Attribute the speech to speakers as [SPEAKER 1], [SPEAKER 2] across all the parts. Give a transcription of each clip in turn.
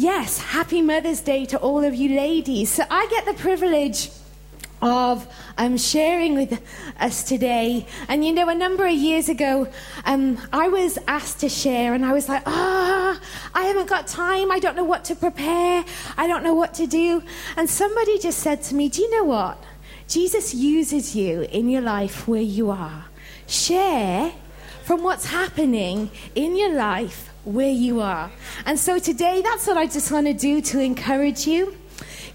[SPEAKER 1] yes, happy Mother's Day to all of you ladies. So I get the privilege of um, sharing with us today. And you know, a number of years ago, um, I was asked to share, and I was like, ah, oh, I haven't got time. I don't know what to prepare. I don't know what to do. And somebody just said to me, Do you know what? Jesus uses you in your life where you are. Share from what's happening in your life where you are. And so today, that's what I just want to do to encourage you.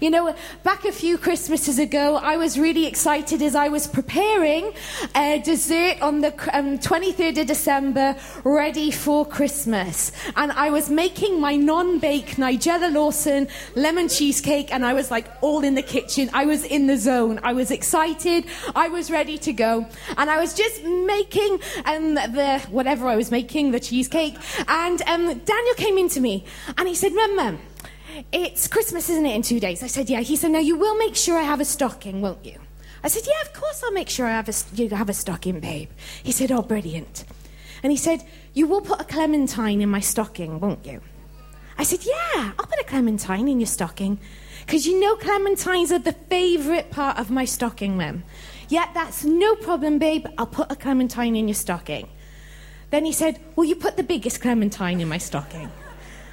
[SPEAKER 1] You know, back a few Christmases ago, I was really excited as I was preparing a dessert on the um, 23rd of December, ready for Christmas. And I was making my non bake Nigella Lawson lemon cheesecake, and I was like all in the kitchen. I was in the zone. I was excited. I was ready to go. And I was just making um, the whatever I was making, the cheesecake. And um, Daniel came into me and he said, Mum, Mum, it's Christmas, isn't it, in two days? I said, Yeah. He said, No, you will make sure I have a stocking, won't you? I said, Yeah, of course I'll make sure I have a, you have a stocking, babe. He said, Oh, brilliant. And he said, You will put a clementine in my stocking, won't you? I said, Yeah, I'll put a clementine in your stocking. Because you know clementines are the favourite part of my stocking, ma'am. Yeah, that's no problem, babe. I'll put a clementine in your stocking. Then he said, Will you put the biggest clementine in my stocking?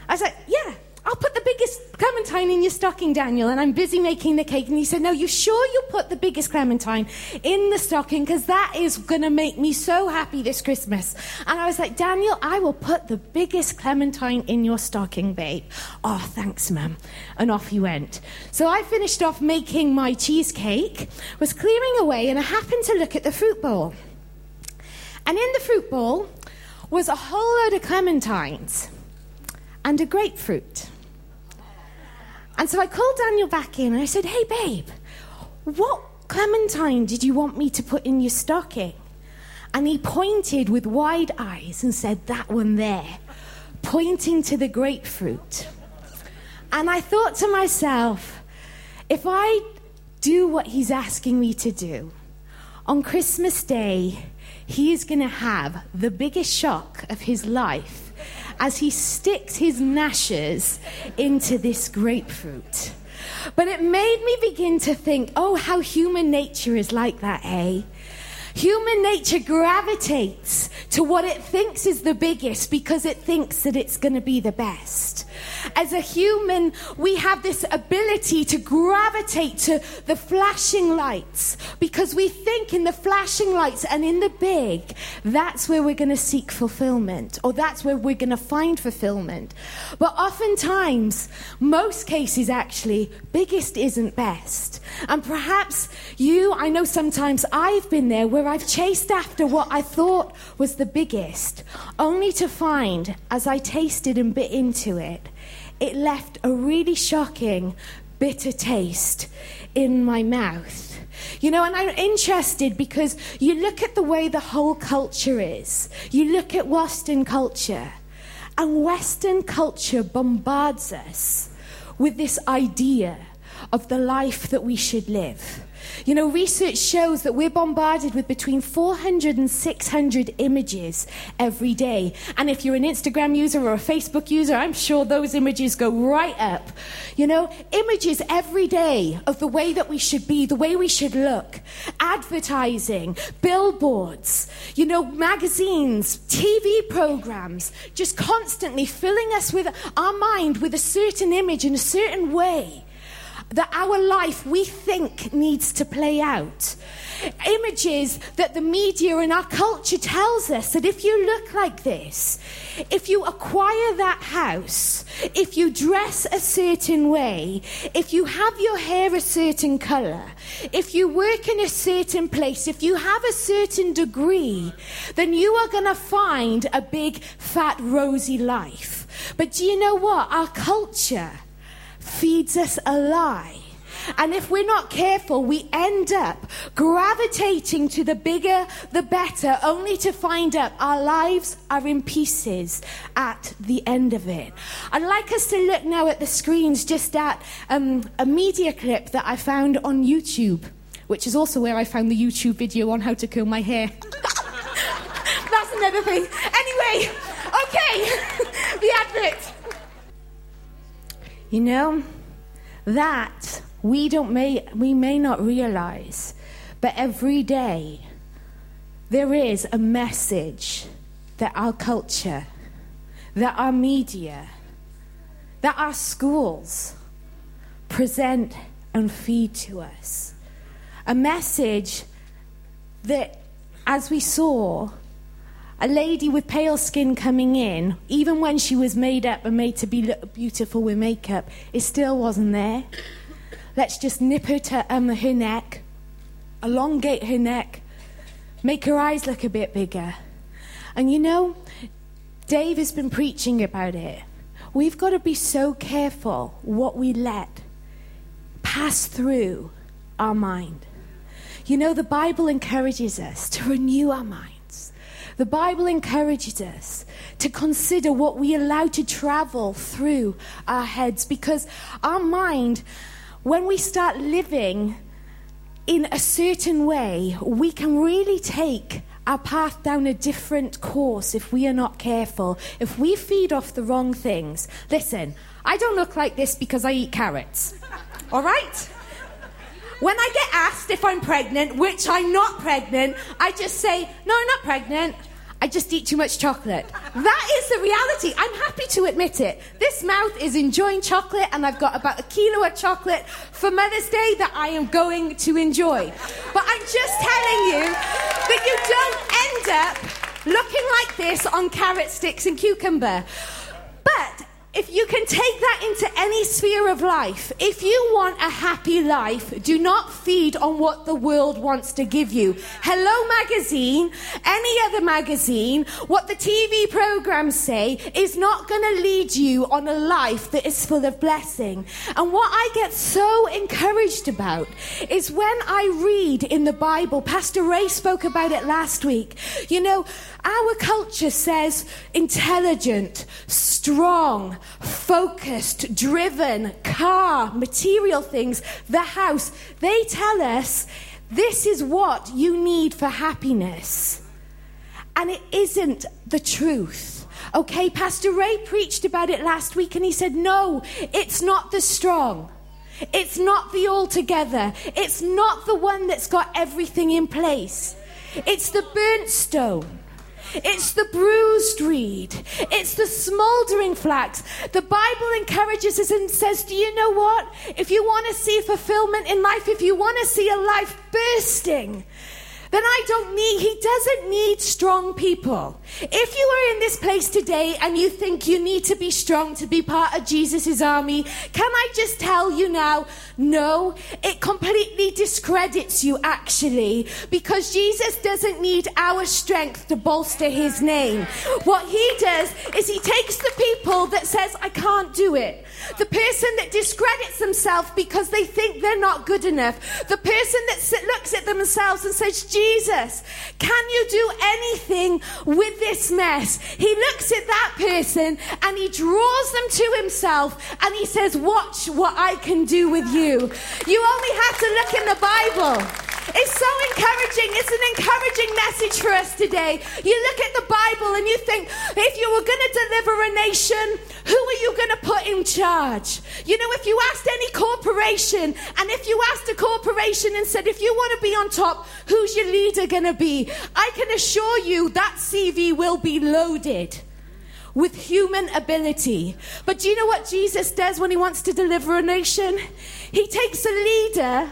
[SPEAKER 1] I said, Yeah, I'll put the biggest clementine in your stocking, Daniel, and I'm busy making the cake. And he said, No, you sure you'll put the biggest clementine in the stocking? Because that is going to make me so happy this Christmas. And I was like, Daniel, I will put the biggest clementine in your stocking, babe. Oh, thanks, ma'am. And off he went. So I finished off making my cheesecake, was clearing away, and I happened to look at the fruit bowl. And in the fruit bowl was a whole load of clementines and a grapefruit. And so I called Daniel back in and I said, Hey, babe, what clementine did you want me to put in your stocking? And he pointed with wide eyes and said, That one there, pointing to the grapefruit. And I thought to myself, if I do what he's asking me to do, on Christmas Day, he is going to have the biggest shock of his life as he sticks his gnashes into this grapefruit. But it made me begin to think, oh, how human nature is like that, eh? Human nature gravitates to what it thinks is the biggest because it thinks that it's going to be the best. As a human, we have this ability to gravitate to the flashing lights because we think in the flashing lights and in the big, that's where we're going to seek fulfillment or that's where we're going to find fulfillment. But oftentimes, most cases actually, biggest isn't best. And perhaps you, I know sometimes I've been there where I've chased after what I thought was the biggest, only to find as I tasted and bit into it, it left a really shocking, bitter taste in my mouth. You know, and I'm interested because you look at the way the whole culture is, you look at Western culture, and Western culture bombards us with this idea of the life that we should live. You know, research shows that we're bombarded with between 400 and 600 images every day. And if you're an Instagram user or a Facebook user, I'm sure those images go right up. You know, images every day of the way that we should be, the way we should look, advertising, billboards, you know, magazines, TV programs, just constantly filling us with our mind with a certain image in a certain way that our life we think needs to play out. Images that the media and our culture tells us that if you look like this, if you acquire that house, if you dress a certain way, if you have your hair a certain color, if you work in a certain place, if you have a certain degree, then you are going to find a big, fat, rosy life. But do you know what? Our culture feeds us a lie. And if we're not careful, we end up gravitating to the bigger, the better, only to find out our lives are in pieces at the end of it. I'd like us to look now at the screens just at um, a media clip that I found on YouTube, which is also where I found the YouTube video on how to curl my hair. That's another thing. Anyway, okay, the advert. You know, that we, don't may, we may not realize, but every day there is a message that our culture, that our media, that our schools present and feed to us. A message that, as we saw, a lady with pale skin coming in, even when she was made up and made to be look beautiful with makeup, it still wasn't there. Let's just nip her to um, her neck, elongate her neck, make her eyes look a bit bigger. And you know, Dave has been preaching about it. We've got to be so careful what we let pass through our mind. You know, the Bible encourages us to renew our minds. The Bible encourages us to consider what we allow to travel through our heads because our mind, when we start living in a certain way, we can really take our path down a different course if we are not careful. If we feed off the wrong things. Listen, I don't look like this because I eat carrots. All right? When I get asked if I'm pregnant, which I'm not pregnant, I just say, no, I'm not pregnant. I just eat too much chocolate. That is the reality. I'm happy to admit it. This mouth is enjoying chocolate, and I've got about a kilo of chocolate for Mother's Day that I am going to enjoy. But I'm just telling you that you don't end up looking like this on carrot sticks and cucumber. But if you can take that into any sphere of life, if you want a happy life, do not feed on what the world wants to give you. Hello Magazine, any other magazine, what the TV programs say is not going to lead you on a life that is full of blessing. And what I get so encouraged about is when I read in the Bible, Pastor Ray spoke about it last week. You know, our culture says intelligent, strong, focused, driven, car, material things, the house. They tell us this is what you need for happiness. And it isn't the truth. Okay, Pastor Ray preached about it last week and he said, no, it's not the strong. It's not the altogether. It's not the one that's got everything in place. It's the burnt stone. It's the bruised reed. It's the smoldering flax. The Bible encourages us and says, Do you know what? If you want to see fulfillment in life, if you want to see a life bursting, then I don't need, he doesn't need strong people. If you are in this place today and you think you need to be strong to be part of Jesus' army, can I just tell you now, no, it completely discredits you actually, because Jesus doesn't need our strength to bolster his name. What he does is he takes the people that says, I can't do it. The person that discredits themselves because they think they're not good enough. The person that looks at themselves and says, Jesus, can you do anything with this mess? He looks at that person and he draws them to himself and he says, Watch what I can do with you. You only have to look in the Bible. It's so encouraging. It's an encouraging message for us today. You look at the Bible and you think, if you were going to deliver a nation, who are you going to put in charge? You know, if you asked any corporation, and if you asked a corporation and said, if you want to be on top, who's your leader going to be? I can assure you that CV will be loaded with human ability. But do you know what Jesus does when he wants to deliver a nation? He takes a leader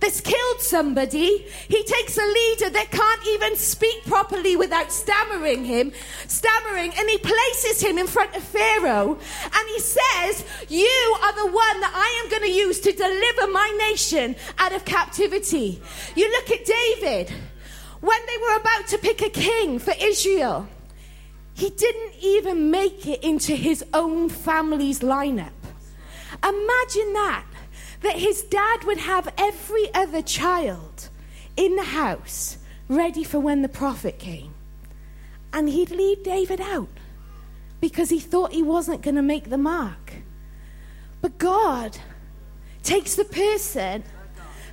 [SPEAKER 1] that's killed somebody. He takes a leader that can't even speak properly without stammering him, stammering, and he places him in front of Pharaoh. And he says, You are the one that I am going to use to deliver my nation out of captivity. You look at David. When they were about to pick a king for Israel, he didn't even make it into his own family's lineup. Imagine that that his dad would have every other child in the house ready for when the prophet came. And he'd leave David out because he thought he wasn't going to make the mark. But God takes the person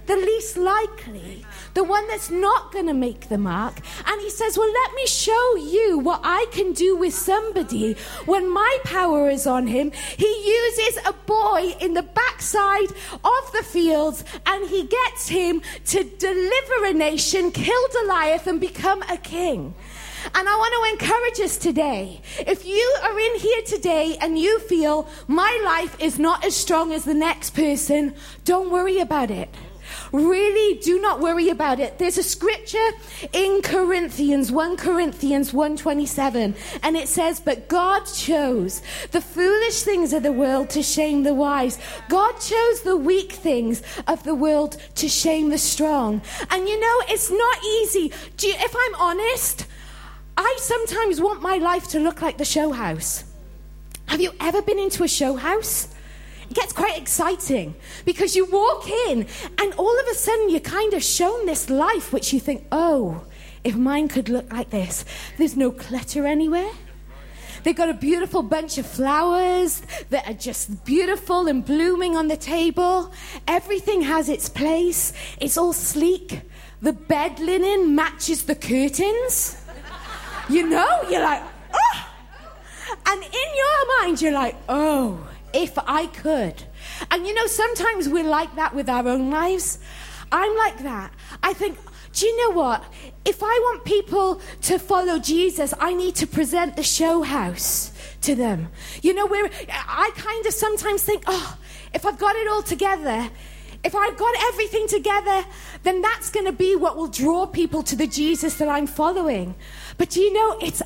[SPEAKER 1] the least likely, the one that's not going to make the mark. And he says, Well, let me show you what I can do with somebody when my power is on him. He uses a boy in the backside of the fields and he gets him to deliver a nation, kill Goliath, and become a king. And I want to encourage us today. If you are in here today and you feel my life is not as strong as the next person, don't worry about it. Really do not worry about it. There's a scripture in Corinthians, 1 Corinthians 127, and it says, But God chose the foolish things of the world to shame the wise. God chose the weak things of the world to shame the strong. And you know, it's not easy. You, if I'm honest, I sometimes want my life to look like the show house. Have you ever been into a show house? It gets quite exciting because you walk in and all of a sudden you're kind of shown this life which you think, oh, if mine could look like this. There's no clutter anywhere. They've got a beautiful bunch of flowers that are just beautiful and blooming on the table. Everything has its place. It's all sleek. The bed linen matches the curtains. You know, you're like, oh. And in your mind, you're like, oh, if I could. And you know, sometimes we're like that with our own lives. I'm like that. I think, do you know what? If I want people to follow Jesus, I need to present the show house to them. You know, where I kind of sometimes think, oh, if I've got it all together, if I've got everything together, then that's going to be what will draw people to the Jesus that I'm following. But do you know, it's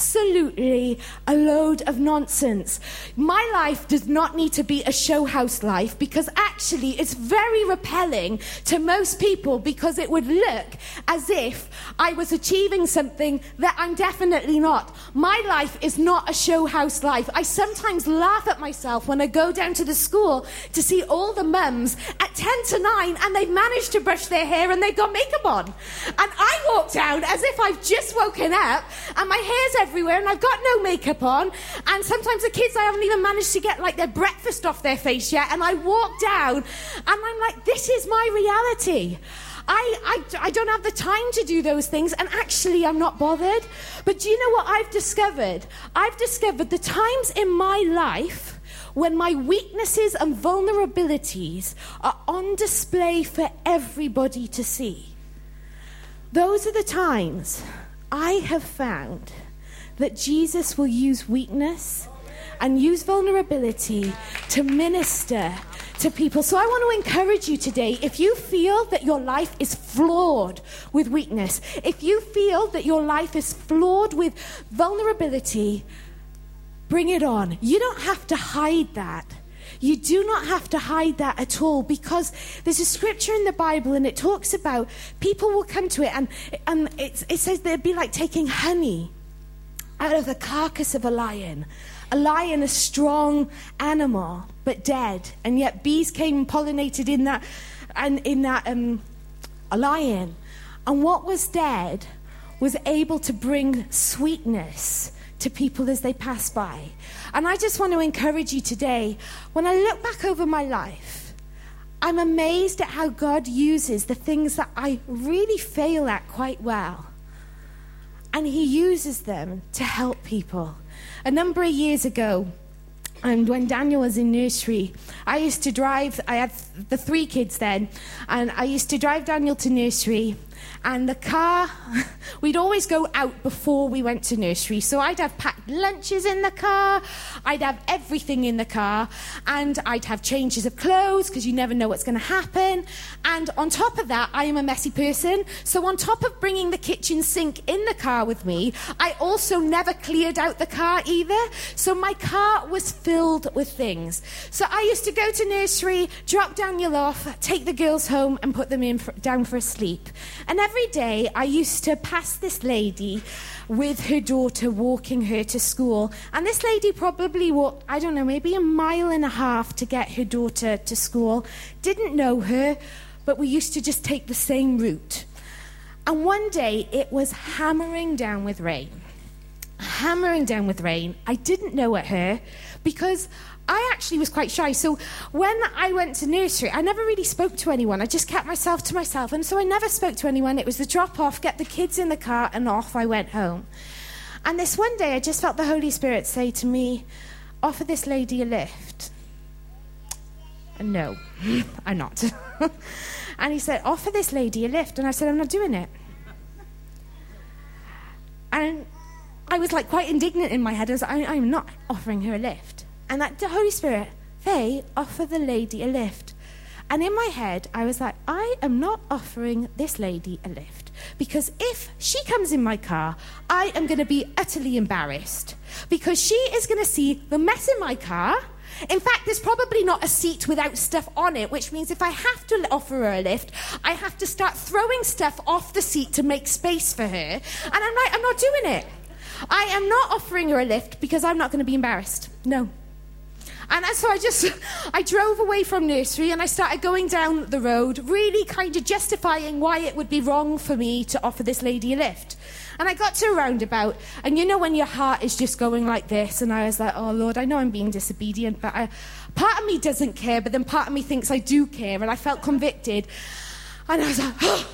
[SPEAKER 1] absolutely a load of nonsense. My life does not need to be a showhouse life because actually it's very repelling to most people because it would look as if I was achieving something that I'm definitely not. My life is not a showhouse life. I sometimes laugh at myself when I go down to the school to see all the mums at 10 to 9 and they've managed to brush their hair and they've got makeup on. And I walk down as if I've just woken up and my hair's everywhere and I've got no makeup on. And sometimes the kids, I haven't even managed to get like their breakfast off their face yet. And I walk down and I'm like, this is my reality. I, I, I, don't have the time to do those things, and actually, I'm not bothered. But do you know what I've discovered? I've discovered the times in my life when my weaknesses and vulnerabilities are on display for everybody to see. Those are the times I have found that Jesus will use weakness and use vulnerability to minister to people. So I want to encourage you today if you feel that your life is flawed with weakness, if you feel that your life is flawed with vulnerability, bring it on. You don't have to hide that. You do not have to hide that at all because there's a scripture in the Bible and it talks about people will come to it and, and it, it says they'd be like taking honey out of the carcass of a lion. A lion, a strong animal, but dead. And yet bees came and pollinated in that, and in that um, a lion. And what was dead was able to bring sweetness to people as they pass by. And I just want to encourage you today when I look back over my life, I'm amazed at how God uses the things that I really fail at quite well. And He uses them to help people. A number of years ago, and when Daniel was in nursery, I used to drive, I had the three kids then, and I used to drive Daniel to nursery, and the car, we'd always go out before we went to nursery. So I'd have packed lunches in the car, I'd have everything in the car, and I'd have changes of clothes because you never know what's going to happen. And on top of that, I am a messy person. So on top of bringing the kitchen sink in the car with me, I also never cleared out the car either. So my car was filled with things. So I used to go to nursery, drop Daniel off, take the girls home, and put them in for, down for a sleep. And every day I used to pass this lady with her daughter walking her to school. And this lady probably walked, I don't know, maybe a mile and a half to get her daughter to school. Didn't know her, but we used to just take the same route. And one day it was hammering down with rain. Hammering down with rain. I didn't know at her because I actually was quite shy. So when I went to nursery, I never really spoke to anyone. I just kept myself to myself. And so I never spoke to anyone. It was the drop off, get the kids in the car, and off I went home. And this one day, I just felt the Holy Spirit say to me, Offer this lady a lift. No, I'm not. and he said, Offer this lady a lift. And I said, I'm not doing it. And I was like quite indignant in my head. I was like, I, am not offering her a lift. And that Holy Spirit, they offer the lady a lift. And in my head, I was like, I am not offering this lady a lift. Because if she comes in my car, I am going to be utterly embarrassed. Because she is going to see the mess in my car. In fact, there's probably not a seat without stuff on it, which means if I have to offer her a lift, I have to start throwing stuff off the seat to make space for her. And I'm like, I'm not doing it. I am not offering her a lift because I'm not going to be embarrassed. No. And so I just, I drove away from nursery and I started going down the road, really kind of justifying why it would be wrong for me to offer this lady a lift. And I got to a roundabout, and you know when your heart is just going like this, and I was like, oh Lord, I know I'm being disobedient, but I, part of me doesn't care, but then part of me thinks I do care, and I felt convicted. And I was like, oh,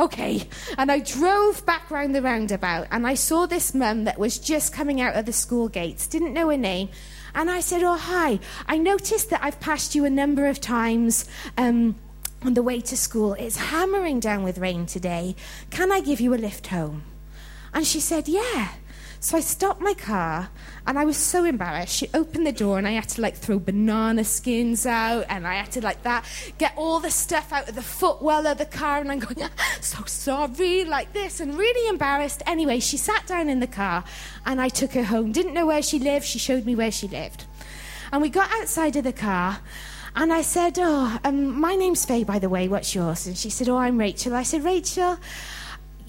[SPEAKER 1] okay. And I drove back round the roundabout, and I saw this mum that was just coming out of the school gates, didn't know her name. And I said, Oh, hi. I noticed that I've passed you a number of times um, on the way to school. It's hammering down with rain today. Can I give you a lift home? And she said, Yeah. So I stopped my car and I was so embarrassed. She opened the door and I had to like throw banana skins out and I had to like that, get all the stuff out of the footwell of the car and I'm going, so sorry, like this and really embarrassed. Anyway, she sat down in the car and I took her home. Didn't know where she lived. She showed me where she lived. And we got outside of the car and I said, Oh, um, my name's Faye, by the way. What's yours? And she said, Oh, I'm Rachel. I said, Rachel,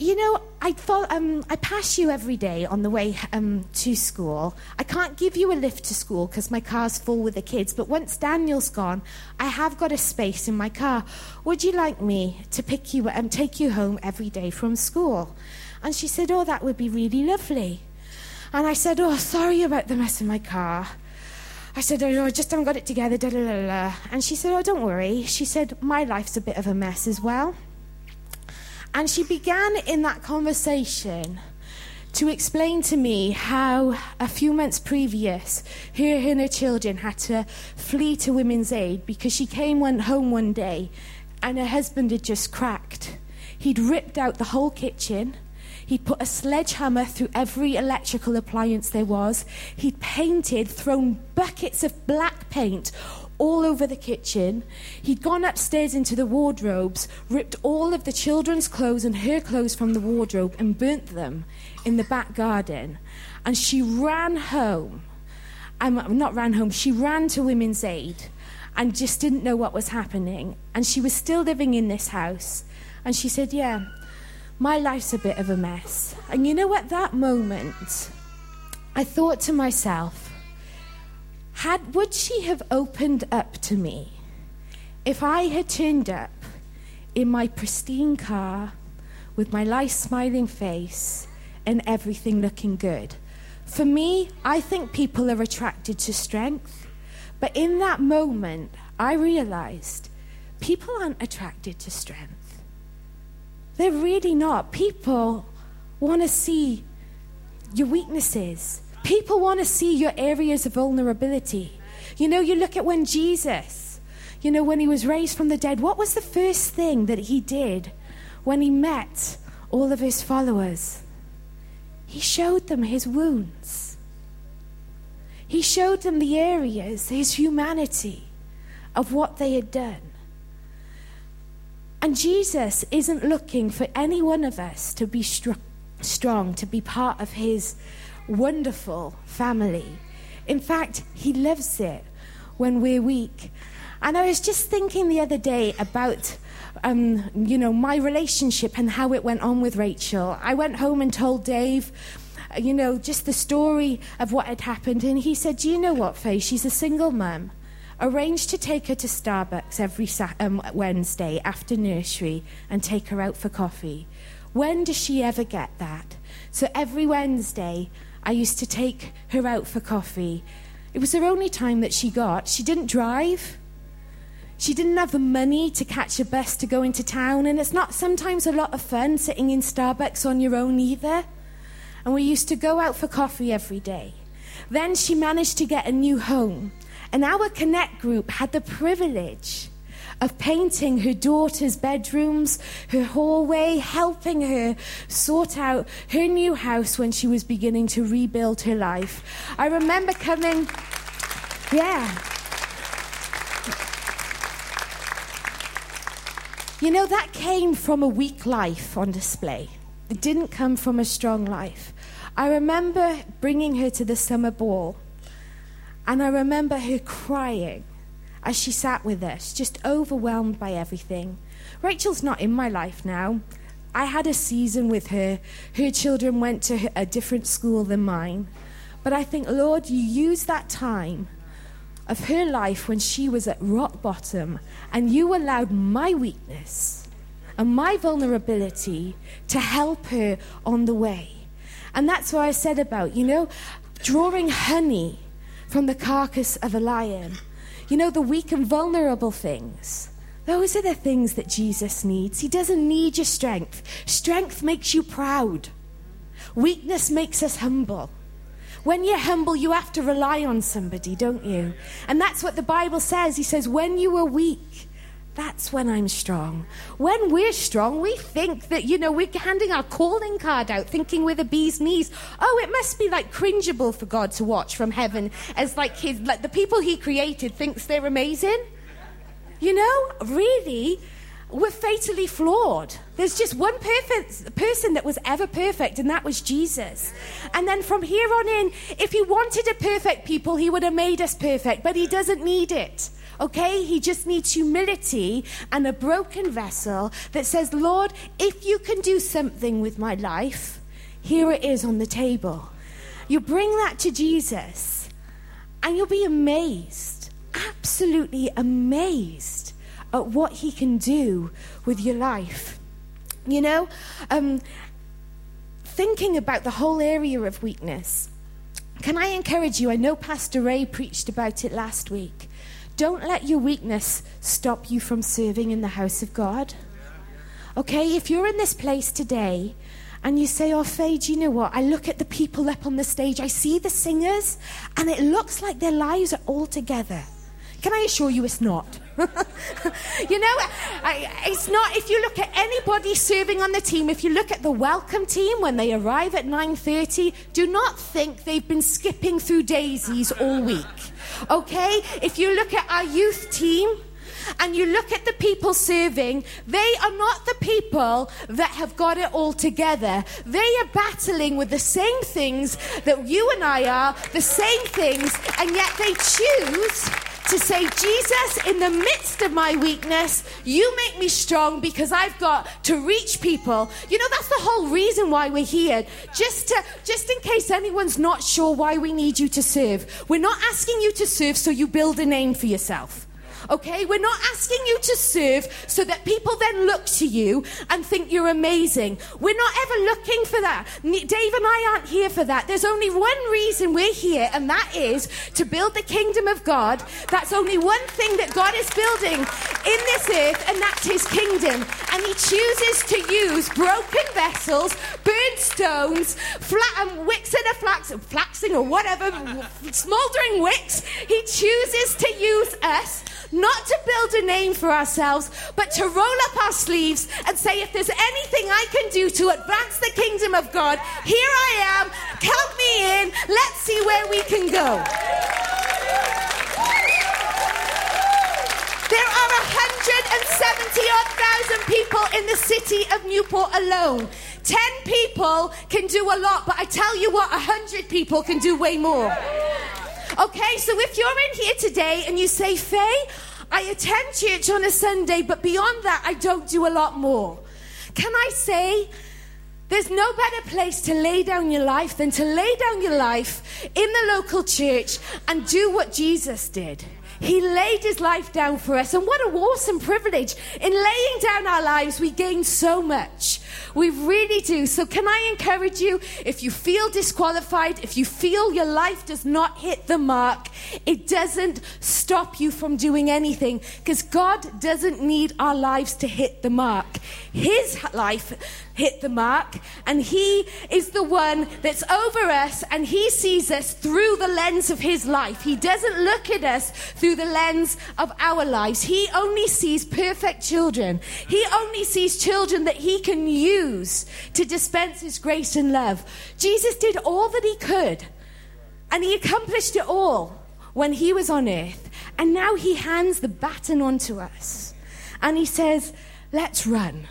[SPEAKER 1] you know, I thought um, I pass you every day on the way um, to school. I can't give you a lift to school because my car's full with the kids. But once Daniel's gone, I have got a space in my car. Would you like me to pick you and um, take you home every day from school? And she said, "Oh, that would be really lovely." And I said, "Oh, sorry about the mess in my car." I said, "Oh, I just haven't got it together." Da, da, da. And she said, "Oh, don't worry." She said, "My life's a bit of a mess as well." And she began in that conversation to explain to me how a few months previous, her and her children had to flee to Women's Aid because she came one, home one day and her husband had just cracked. He'd ripped out the whole kitchen. He'd put a sledgehammer through every electrical appliance there was. He'd painted, thrown buckets of black paint all over the kitchen. He'd gone upstairs into the wardrobes, ripped all of the children's clothes and her clothes from the wardrobe, and burnt them in the back garden. And she ran home. Um, not ran home, she ran to Women's Aid and just didn't know what was happening. And she was still living in this house. And she said, Yeah, my life's a bit of a mess. And you know, at that moment, I thought to myself, had, would she have opened up to me if I had turned up in my pristine car with my nice smiling face and everything looking good? For me, I think people are attracted to strength. But in that moment, I realized people aren't attracted to strength. They're really not. People want to see your weaknesses. People want to see your areas of vulnerability. You know, you look at when Jesus, you know, when he was raised from the dead, what was the first thing that he did when he met all of his followers? He showed them his wounds. He showed them the areas, his humanity of what they had done. And Jesus isn't looking for any one of us to be str- strong, to be part of his wonderful family. In fact, He loves it when we're weak. And I was just thinking the other day about, um, you know, my relationship and how it went on with Rachel. I went home and told Dave, uh, you know, just the story of what had happened. And he said, Do you know what, Faye? She's a single mum. Arranged to take her to Starbucks every um, Wednesday after nursery and take her out for coffee. When does she ever get that? So every Wednesday, I used to take her out for coffee. It was her only time that she got. She didn't drive. She didn't have the money to catch a bus to go into town, and it's not sometimes a lot of fun sitting in Starbucks on your own either. And we used to go out for coffee every day. Then she managed to get a new home, and our Connect group had the privilege of painting her daughter's bedrooms, her hallway, helping her sort out her new house when she was beginning to rebuild her life. I remember coming, yeah. You know, that came from a weak life on display. It didn't come from a strong life. I remember bringing her to the summer ball, and I remember her crying as she sat with us, just overwhelmed by everything. Rachel's not in my life now. I had a season with her. Her children went to a different school than mine. But I think, Lord, you used that time of her life when she was at rock bottom, and you allowed my weakness and my vulnerability to help her on the way. And that's what I said about, you know, drawing honey from the carcass of a lion. You know, the weak and vulnerable things. Those are the things that Jesus needs. He doesn't need your strength. Strength makes you proud, weakness makes us humble. When you're humble, you have to rely on somebody, don't you? And that's what the Bible says. He says, when you are weak, that's when I'm strong. When we're strong, we think that, you know, we're handing our calling card out, thinking we're the bee's knees. Oh, it must be like cringeable for God to watch from heaven as like his, like the people he created thinks they're amazing. You know, really, we're fatally flawed. There's just one perfect person that was ever perfect, and that was Jesus. And then from here on in, if he wanted a perfect people, he would have made us perfect, but he doesn't need it. Okay? He just needs humility and a broken vessel that says, Lord, if you can do something with my life, here it is on the table. You bring that to Jesus, and you'll be amazed, absolutely amazed at what He can do with your life. You know, um, thinking about the whole area of weakness, can I encourage you? I know Pastor Ray preached about it last week. Don't let your weakness stop you from serving in the house of God. Okay, if you're in this place today and you say, Oh, Faye, do you know what? I look at the people up on the stage, I see the singers, and it looks like their lives are all together. Can I assure you it's not? you know, I, it's not. If you look at anybody serving on the team, if you look at the welcome team when they arrive at 9:30, do not think they've been skipping through daisies all week. Okay? If you look at our youth team, and you look at the people serving, they are not the people that have got it all together. They are battling with the same things that you and I are, the same things, and yet they choose to say, Jesus, in the midst of my weakness, you make me strong because I've got to reach people. You know, that's the whole reason why we're here. Just to, just in case anyone's not sure why we need you to serve. We're not asking you to serve so you build a name for yourself okay? We're not asking you to serve so that people then look to you and think you're amazing. We're not ever looking for that. Dave and I aren't here for that. There's only one reason we're here, and that is to build the kingdom of God. That's only one thing that God is building in this earth, and that's his kingdom. And he chooses to use broken vessels, burnt stones, flat, um, wicks in a flax, flaxing or whatever, smoldering wicks. He chooses to use us not to build a name for ourselves, but to roll up our sleeves and say, if there's anything I can do to advance the kingdom of God, here I am, count me in, let's see where we can go. There are 170 odd thousand people in the city of Newport alone. 10 people can do a lot, but I tell you what, 100 people can do way more. Okay, so if you're in here today and you say, Faye, I attend church on a Sunday, but beyond that, I don't do a lot more. Can I say, there's no better place to lay down your life than to lay down your life in the local church and do what Jesus did. He laid his life down for us. And what a awesome privilege. In laying down our lives, we gain so much. We really do. So, can I encourage you if you feel disqualified, if you feel your life does not hit the mark, it doesn't stop you from doing anything because God doesn't need our lives to hit the mark. His life hit the mark, and He is the one that's over us, and He sees us through the lens of His life. He doesn't look at us through the lens of our lives. He only sees perfect children. He only sees children that He can use to dispense His grace and love. Jesus did all that He could, and He accomplished it all when He was on earth. And now He hands the baton on to us, and He says, Let's run.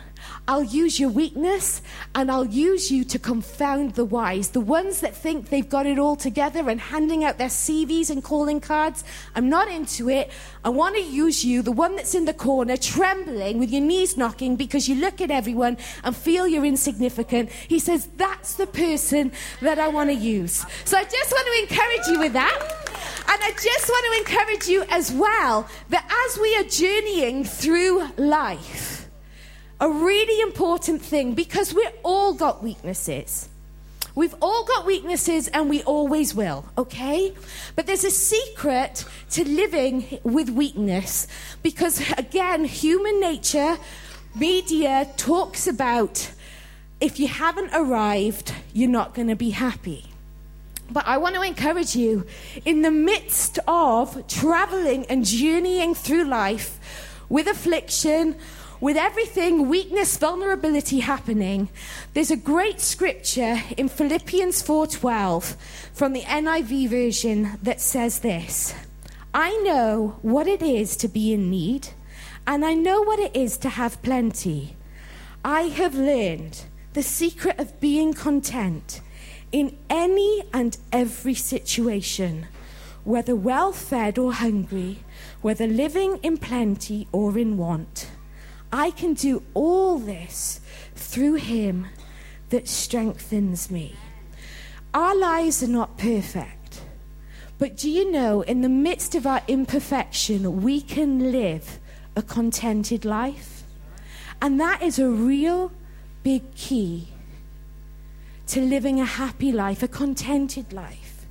[SPEAKER 1] I'll use your weakness and I'll use you to confound the wise. The ones that think they've got it all together and handing out their CVs and calling cards. I'm not into it. I want to use you, the one that's in the corner, trembling with your knees knocking because you look at everyone and feel you're insignificant. He says, That's the person that I want to use. So I just want to encourage you with that. And I just want to encourage you as well that as we are journeying through life, a really important thing because we've all got weaknesses. We've all got weaknesses and we always will, okay? But there's a secret to living with weakness because, again, human nature, media talks about if you haven't arrived, you're not going to be happy. But I want to encourage you in the midst of traveling and journeying through life with affliction, with everything, weakness, vulnerability happening, there's a great scripture in Philippians 4:12 from the NIV version that says this. I know what it is to be in need, and I know what it is to have plenty. I have learned the secret of being content in any and every situation, whether well fed or hungry, whether living in plenty or in want. I can do all this through Him that strengthens me. Our lives are not perfect. But do you know, in the midst of our imperfection, we can live a contented life? And that is a real big key to living a happy life, a contented life.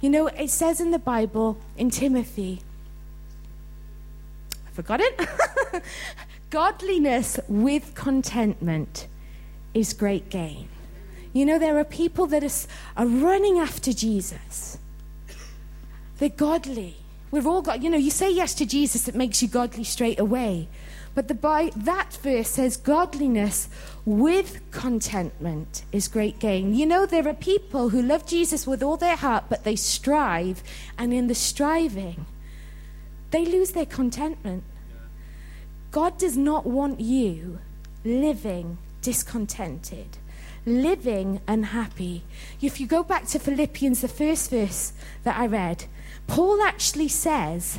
[SPEAKER 1] You know, it says in the Bible, in Timothy, I forgot it. Godliness with contentment is great gain. You know, there are people that are, are running after Jesus. They're godly. We've all got, you know, you say yes to Jesus, it makes you godly straight away. But the by, that verse says godliness with contentment is great gain. You know, there are people who love Jesus with all their heart, but they strive, and in the striving, they lose their contentment. God does not want you living discontented, living unhappy. If you go back to Philippians, the first verse that I read, Paul actually says,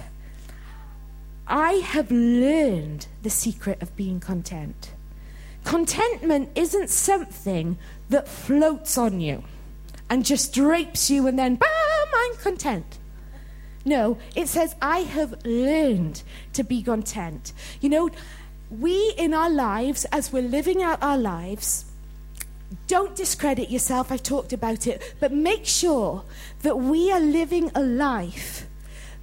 [SPEAKER 1] I have learned the secret of being content. Contentment isn't something that floats on you and just drapes you and then, bam, I'm content. No, it says, I have learned to be content. You know, we in our lives, as we're living out our lives, don't discredit yourself. I've talked about it. But make sure that we are living a life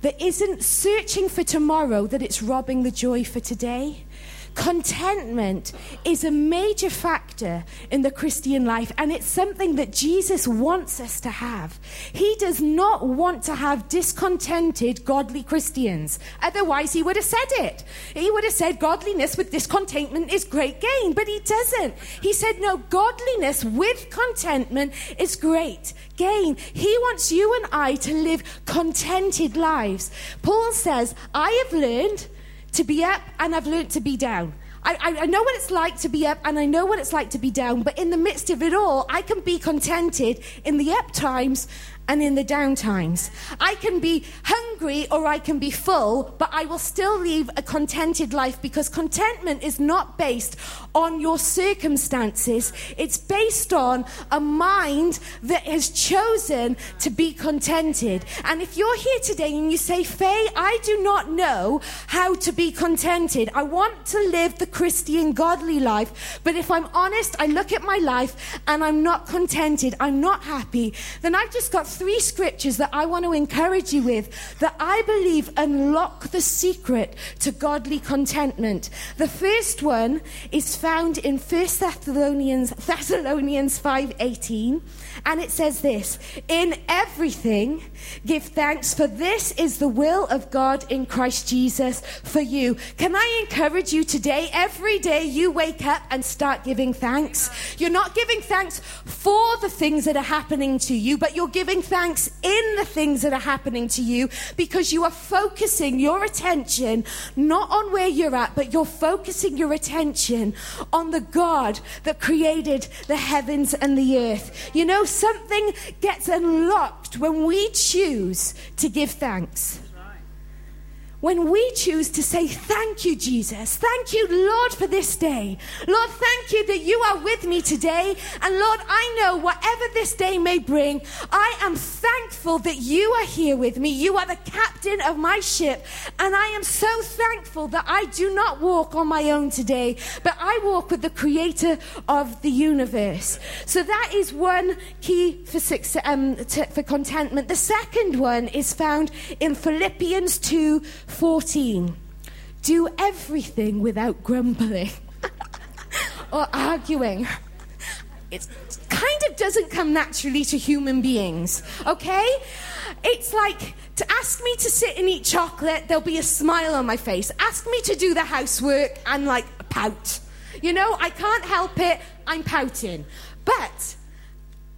[SPEAKER 1] that isn't searching for tomorrow, that it's robbing the joy for today. Contentment is a major factor in the Christian life, and it's something that Jesus wants us to have. He does not want to have discontented, godly Christians. Otherwise, he would have said it. He would have said, Godliness with discontentment is great gain, but he doesn't. He said, No, godliness with contentment is great gain. He wants you and I to live contented lives. Paul says, I have learned to be up and I've learnt to be down. I, I, know what it's like to be up and I know what it's like to be down, but in the midst of it all, I can be contented in the up times and in the down times. I can be hungry or I can be full, but I will still live a contented life because contentment is not based on your circumstances. It's based on a mind that has chosen to be contented. And if you're here today and you say, Faye, I do not know how to be contented. I want to live the Christian godly life, but if I'm honest, I look at my life and I'm not contented, I'm not happy, then I've just got three scriptures that I want to encourage you with that I believe unlock the secret to godly contentment. The first one is found in 1 Thessalonians, Thessalonians 5:18, and it says this, "In everything give thanks for this is the will of God in Christ Jesus for you." Can I encourage you today every day you wake up and start giving thanks? You're not giving thanks for the things that are happening to you, but you're giving thanks in the things that are happening to you because you are focusing your attention not on where you're at, but you're focusing your attention on the God that created the heavens and the earth. You know, something gets unlocked when we choose to give thanks when we choose to say, Thank you, Jesus. Thank you, Lord, for this day. Lord, thank you that you are with me today. And Lord, I know whatever this day may bring, I am thankful that you are here with me. You are the captain of my ship. And I am so thankful that I do not walk on my own today, but I walk with the creator of the universe. So that is one key for, success, um, to, for contentment. The second one is found in Philippians 2 14. Do everything without grumbling or arguing. It kind of doesn't come naturally to human beings, okay? It's like to ask me to sit and eat chocolate, there'll be a smile on my face. Ask me to do the housework, I'm like, pout. You know, I can't help it, I'm pouting. But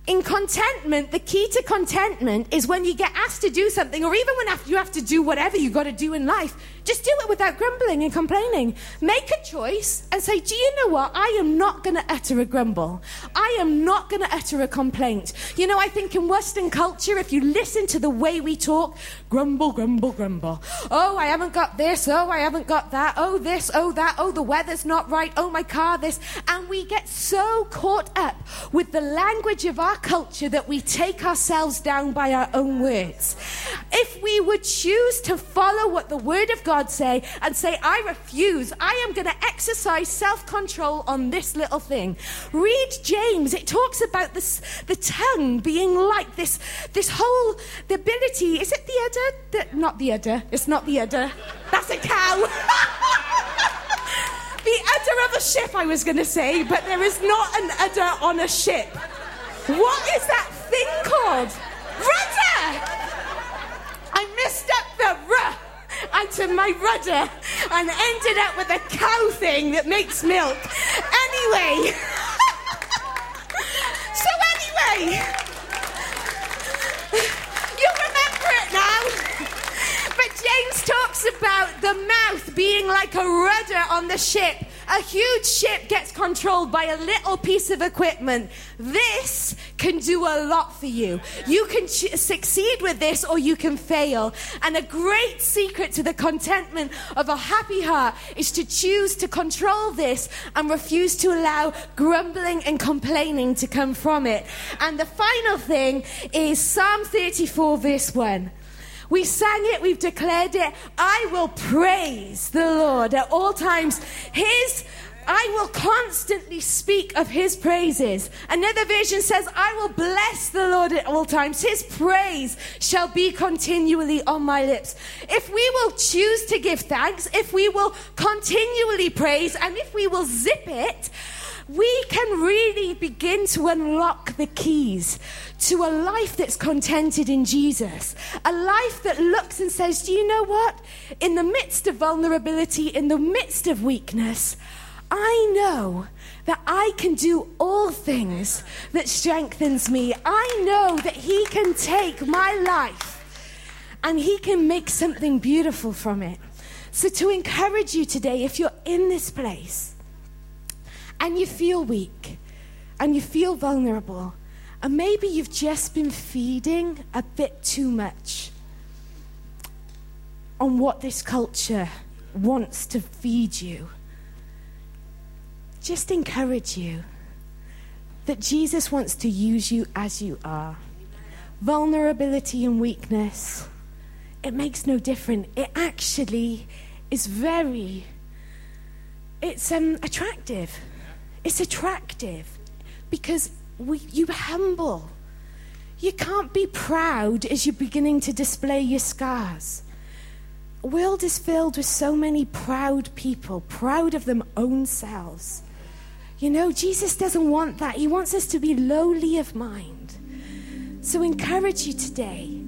[SPEAKER 1] in contentment, the key to contentment is when you get asked to do something, or even when you have to do whatever you've got to do in life, just do it without grumbling and complaining. Make a choice and say, Do you know what? I am not going to utter a grumble. I am not going to utter a complaint. You know, I think in Western culture, if you listen to the way we talk, grumble, grumble, grumble. Oh, I haven't got this. Oh, I haven't got that. Oh, this. Oh, that. Oh, the weather's not right. Oh, my car, this. And we get so caught up with the language of our culture that we take ourselves down by our own words. If we would choose to follow what the Word of God say and say, I refuse. I am going to exercise self control on this little thing. Read James. It talks about this, the tongue being like this, this whole, the ability. Is it the udder? The, not the udder. It's not the udder. That's a cow. the udder of a ship, I was going to say, but there is not an udder on a ship. What is that thing called? Rudder! I up the r onto my rudder and ended up with a cow thing that makes milk. Anyway. so, anyway. You remember it now. But James talks about the mouth being like a rudder on the ship a huge ship gets controlled by a little piece of equipment. This can do a lot for you. You can ch- succeed with this or you can fail. And a great secret to the contentment of a happy heart is to choose to control this and refuse to allow grumbling and complaining to come from it. And the final thing is Psalm 34, verse 1. We sang it, we've declared it. I will praise the Lord at all times. His I will constantly speak of his praises. Another version says, I will bless the Lord at all times. His praise shall be continually on my lips. If we will choose to give thanks, if we will continually praise, and if we will zip it, we can really begin to unlock the keys to a life that's contented in Jesus. A life that looks and says, Do you know what? In the midst of vulnerability, in the midst of weakness, I know that I can do all things that strengthens me. I know that He can take my life and He can make something beautiful from it. So, to encourage you today, if you're in this place and you feel weak and you feel vulnerable, and maybe you've just been feeding a bit too much on what this culture wants to feed you. Just encourage you that Jesus wants to use you as you are. Vulnerability and weakness, it makes no difference. It actually is very, it's um, attractive. It's attractive because we, you humble. You can't be proud as you're beginning to display your scars. The world is filled with so many proud people, proud of their own selves. You know, Jesus doesn't want that. He wants us to be lowly of mind. So, encourage you today.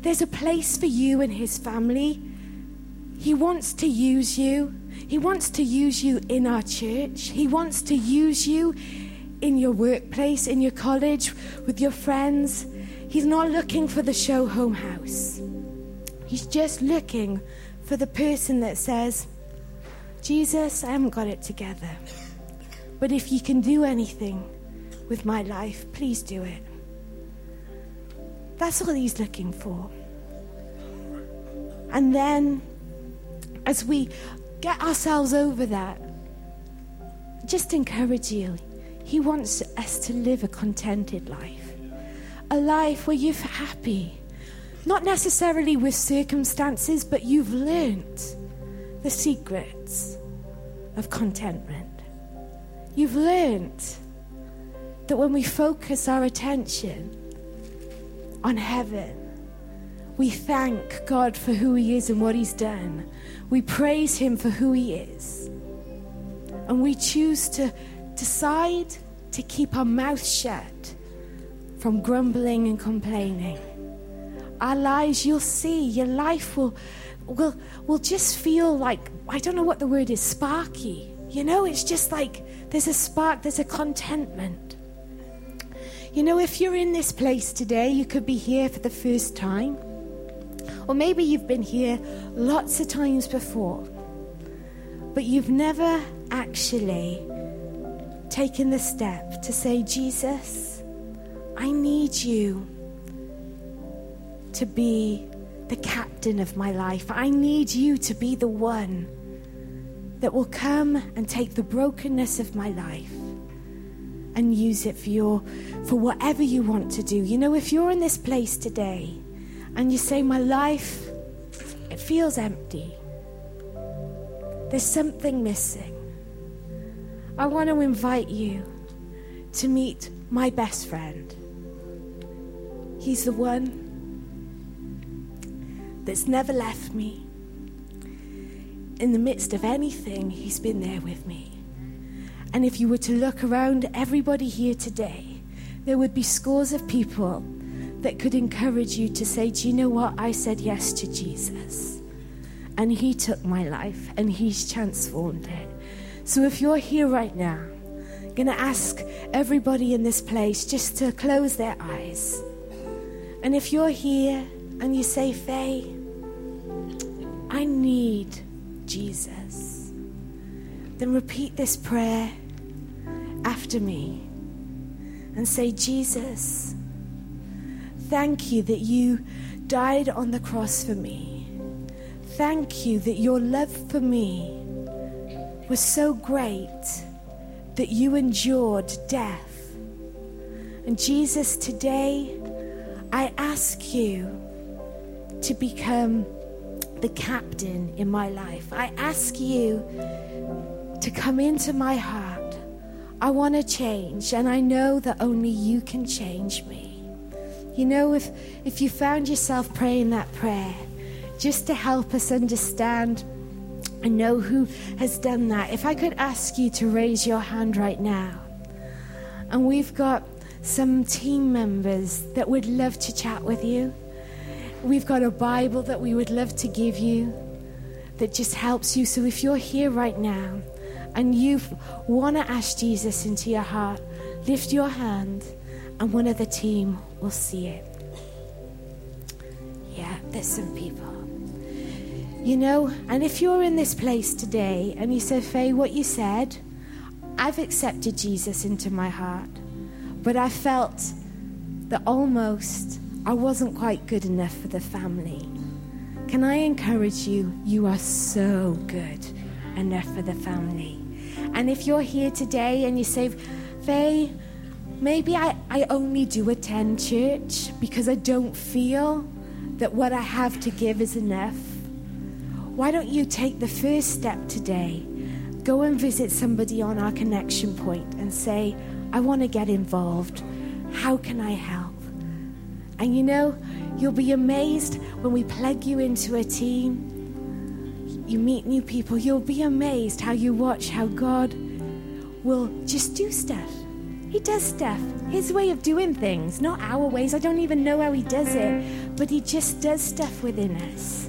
[SPEAKER 1] There's a place for you and his family. He wants to use you. He wants to use you in our church. He wants to use you in your workplace, in your college, with your friends. He's not looking for the show home house. He's just looking for the person that says, Jesus, I haven't got it together. But if you can do anything with my life, please do it. That's all he's looking for. And then as we get ourselves over that, just encourage you. He wants us to live a contented life, a life where you're happy, not necessarily with circumstances, but you've learnt the secrets of contentment. You've learnt that when we focus our attention on heaven, we thank God for who He is and what He's done. We praise Him for who He is. And we choose to decide to keep our mouth shut from grumbling and complaining. Our lives, you'll see, your life will, will, will just feel like, I don't know what the word is, sparky. You know, it's just like there's a spark, there's a contentment. You know, if you're in this place today, you could be here for the first time. Or maybe you've been here lots of times before, but you've never actually taken the step to say, Jesus, I need you to be the captain of my life. I need you to be the one that will come and take the brokenness of my life and use it for your for whatever you want to do. You know, if you're in this place today and you say, My life, it feels empty. There's something missing. I want to invite you to meet my best friend. He's the one that's never left me. In the midst of anything, He's been there with me. And if you were to look around everybody here today, there would be scores of people that could encourage you to say, Do you know what? I said yes to Jesus. And he took my life and he's transformed it. So if you're here right now, I'm going to ask everybody in this place just to close their eyes. And if you're here and you say, Faye, I need Jesus, then repeat this prayer after me and say, Jesus, Thank you that you died on the cross for me. Thank you that your love for me was so great that you endured death. And Jesus, today I ask you to become the captain in my life. I ask you to come into my heart. I want to change, and I know that only you can change me. You know, if, if you found yourself praying that prayer, just to help us understand and know who has done that, if I could ask you to raise your hand right now. And we've got some team members that would love to chat with you. We've got a Bible that we would love to give you that just helps you. So if you're here right now and you want to ask Jesus into your heart, lift your hand and one of the team will see it. Yeah, there's some people. You know, and if you're in this place today and you say, Faye, what you said, I've accepted Jesus into my heart, but I felt that almost I wasn't quite good enough for the family. Can I encourage you? You are so good enough for the family. And if you're here today and you say, Faye, Maybe I, I only do attend church because I don't feel that what I have to give is enough. Why don't you take the first step today? Go and visit somebody on our connection point and say, I want to get involved. How can I help? And you know, you'll be amazed when we plug you into a team. You meet new people, you'll be amazed how you watch how God will just do stuff. He does stuff. His way of doing things, not our ways. I don't even know how he does it, but he just does stuff within us.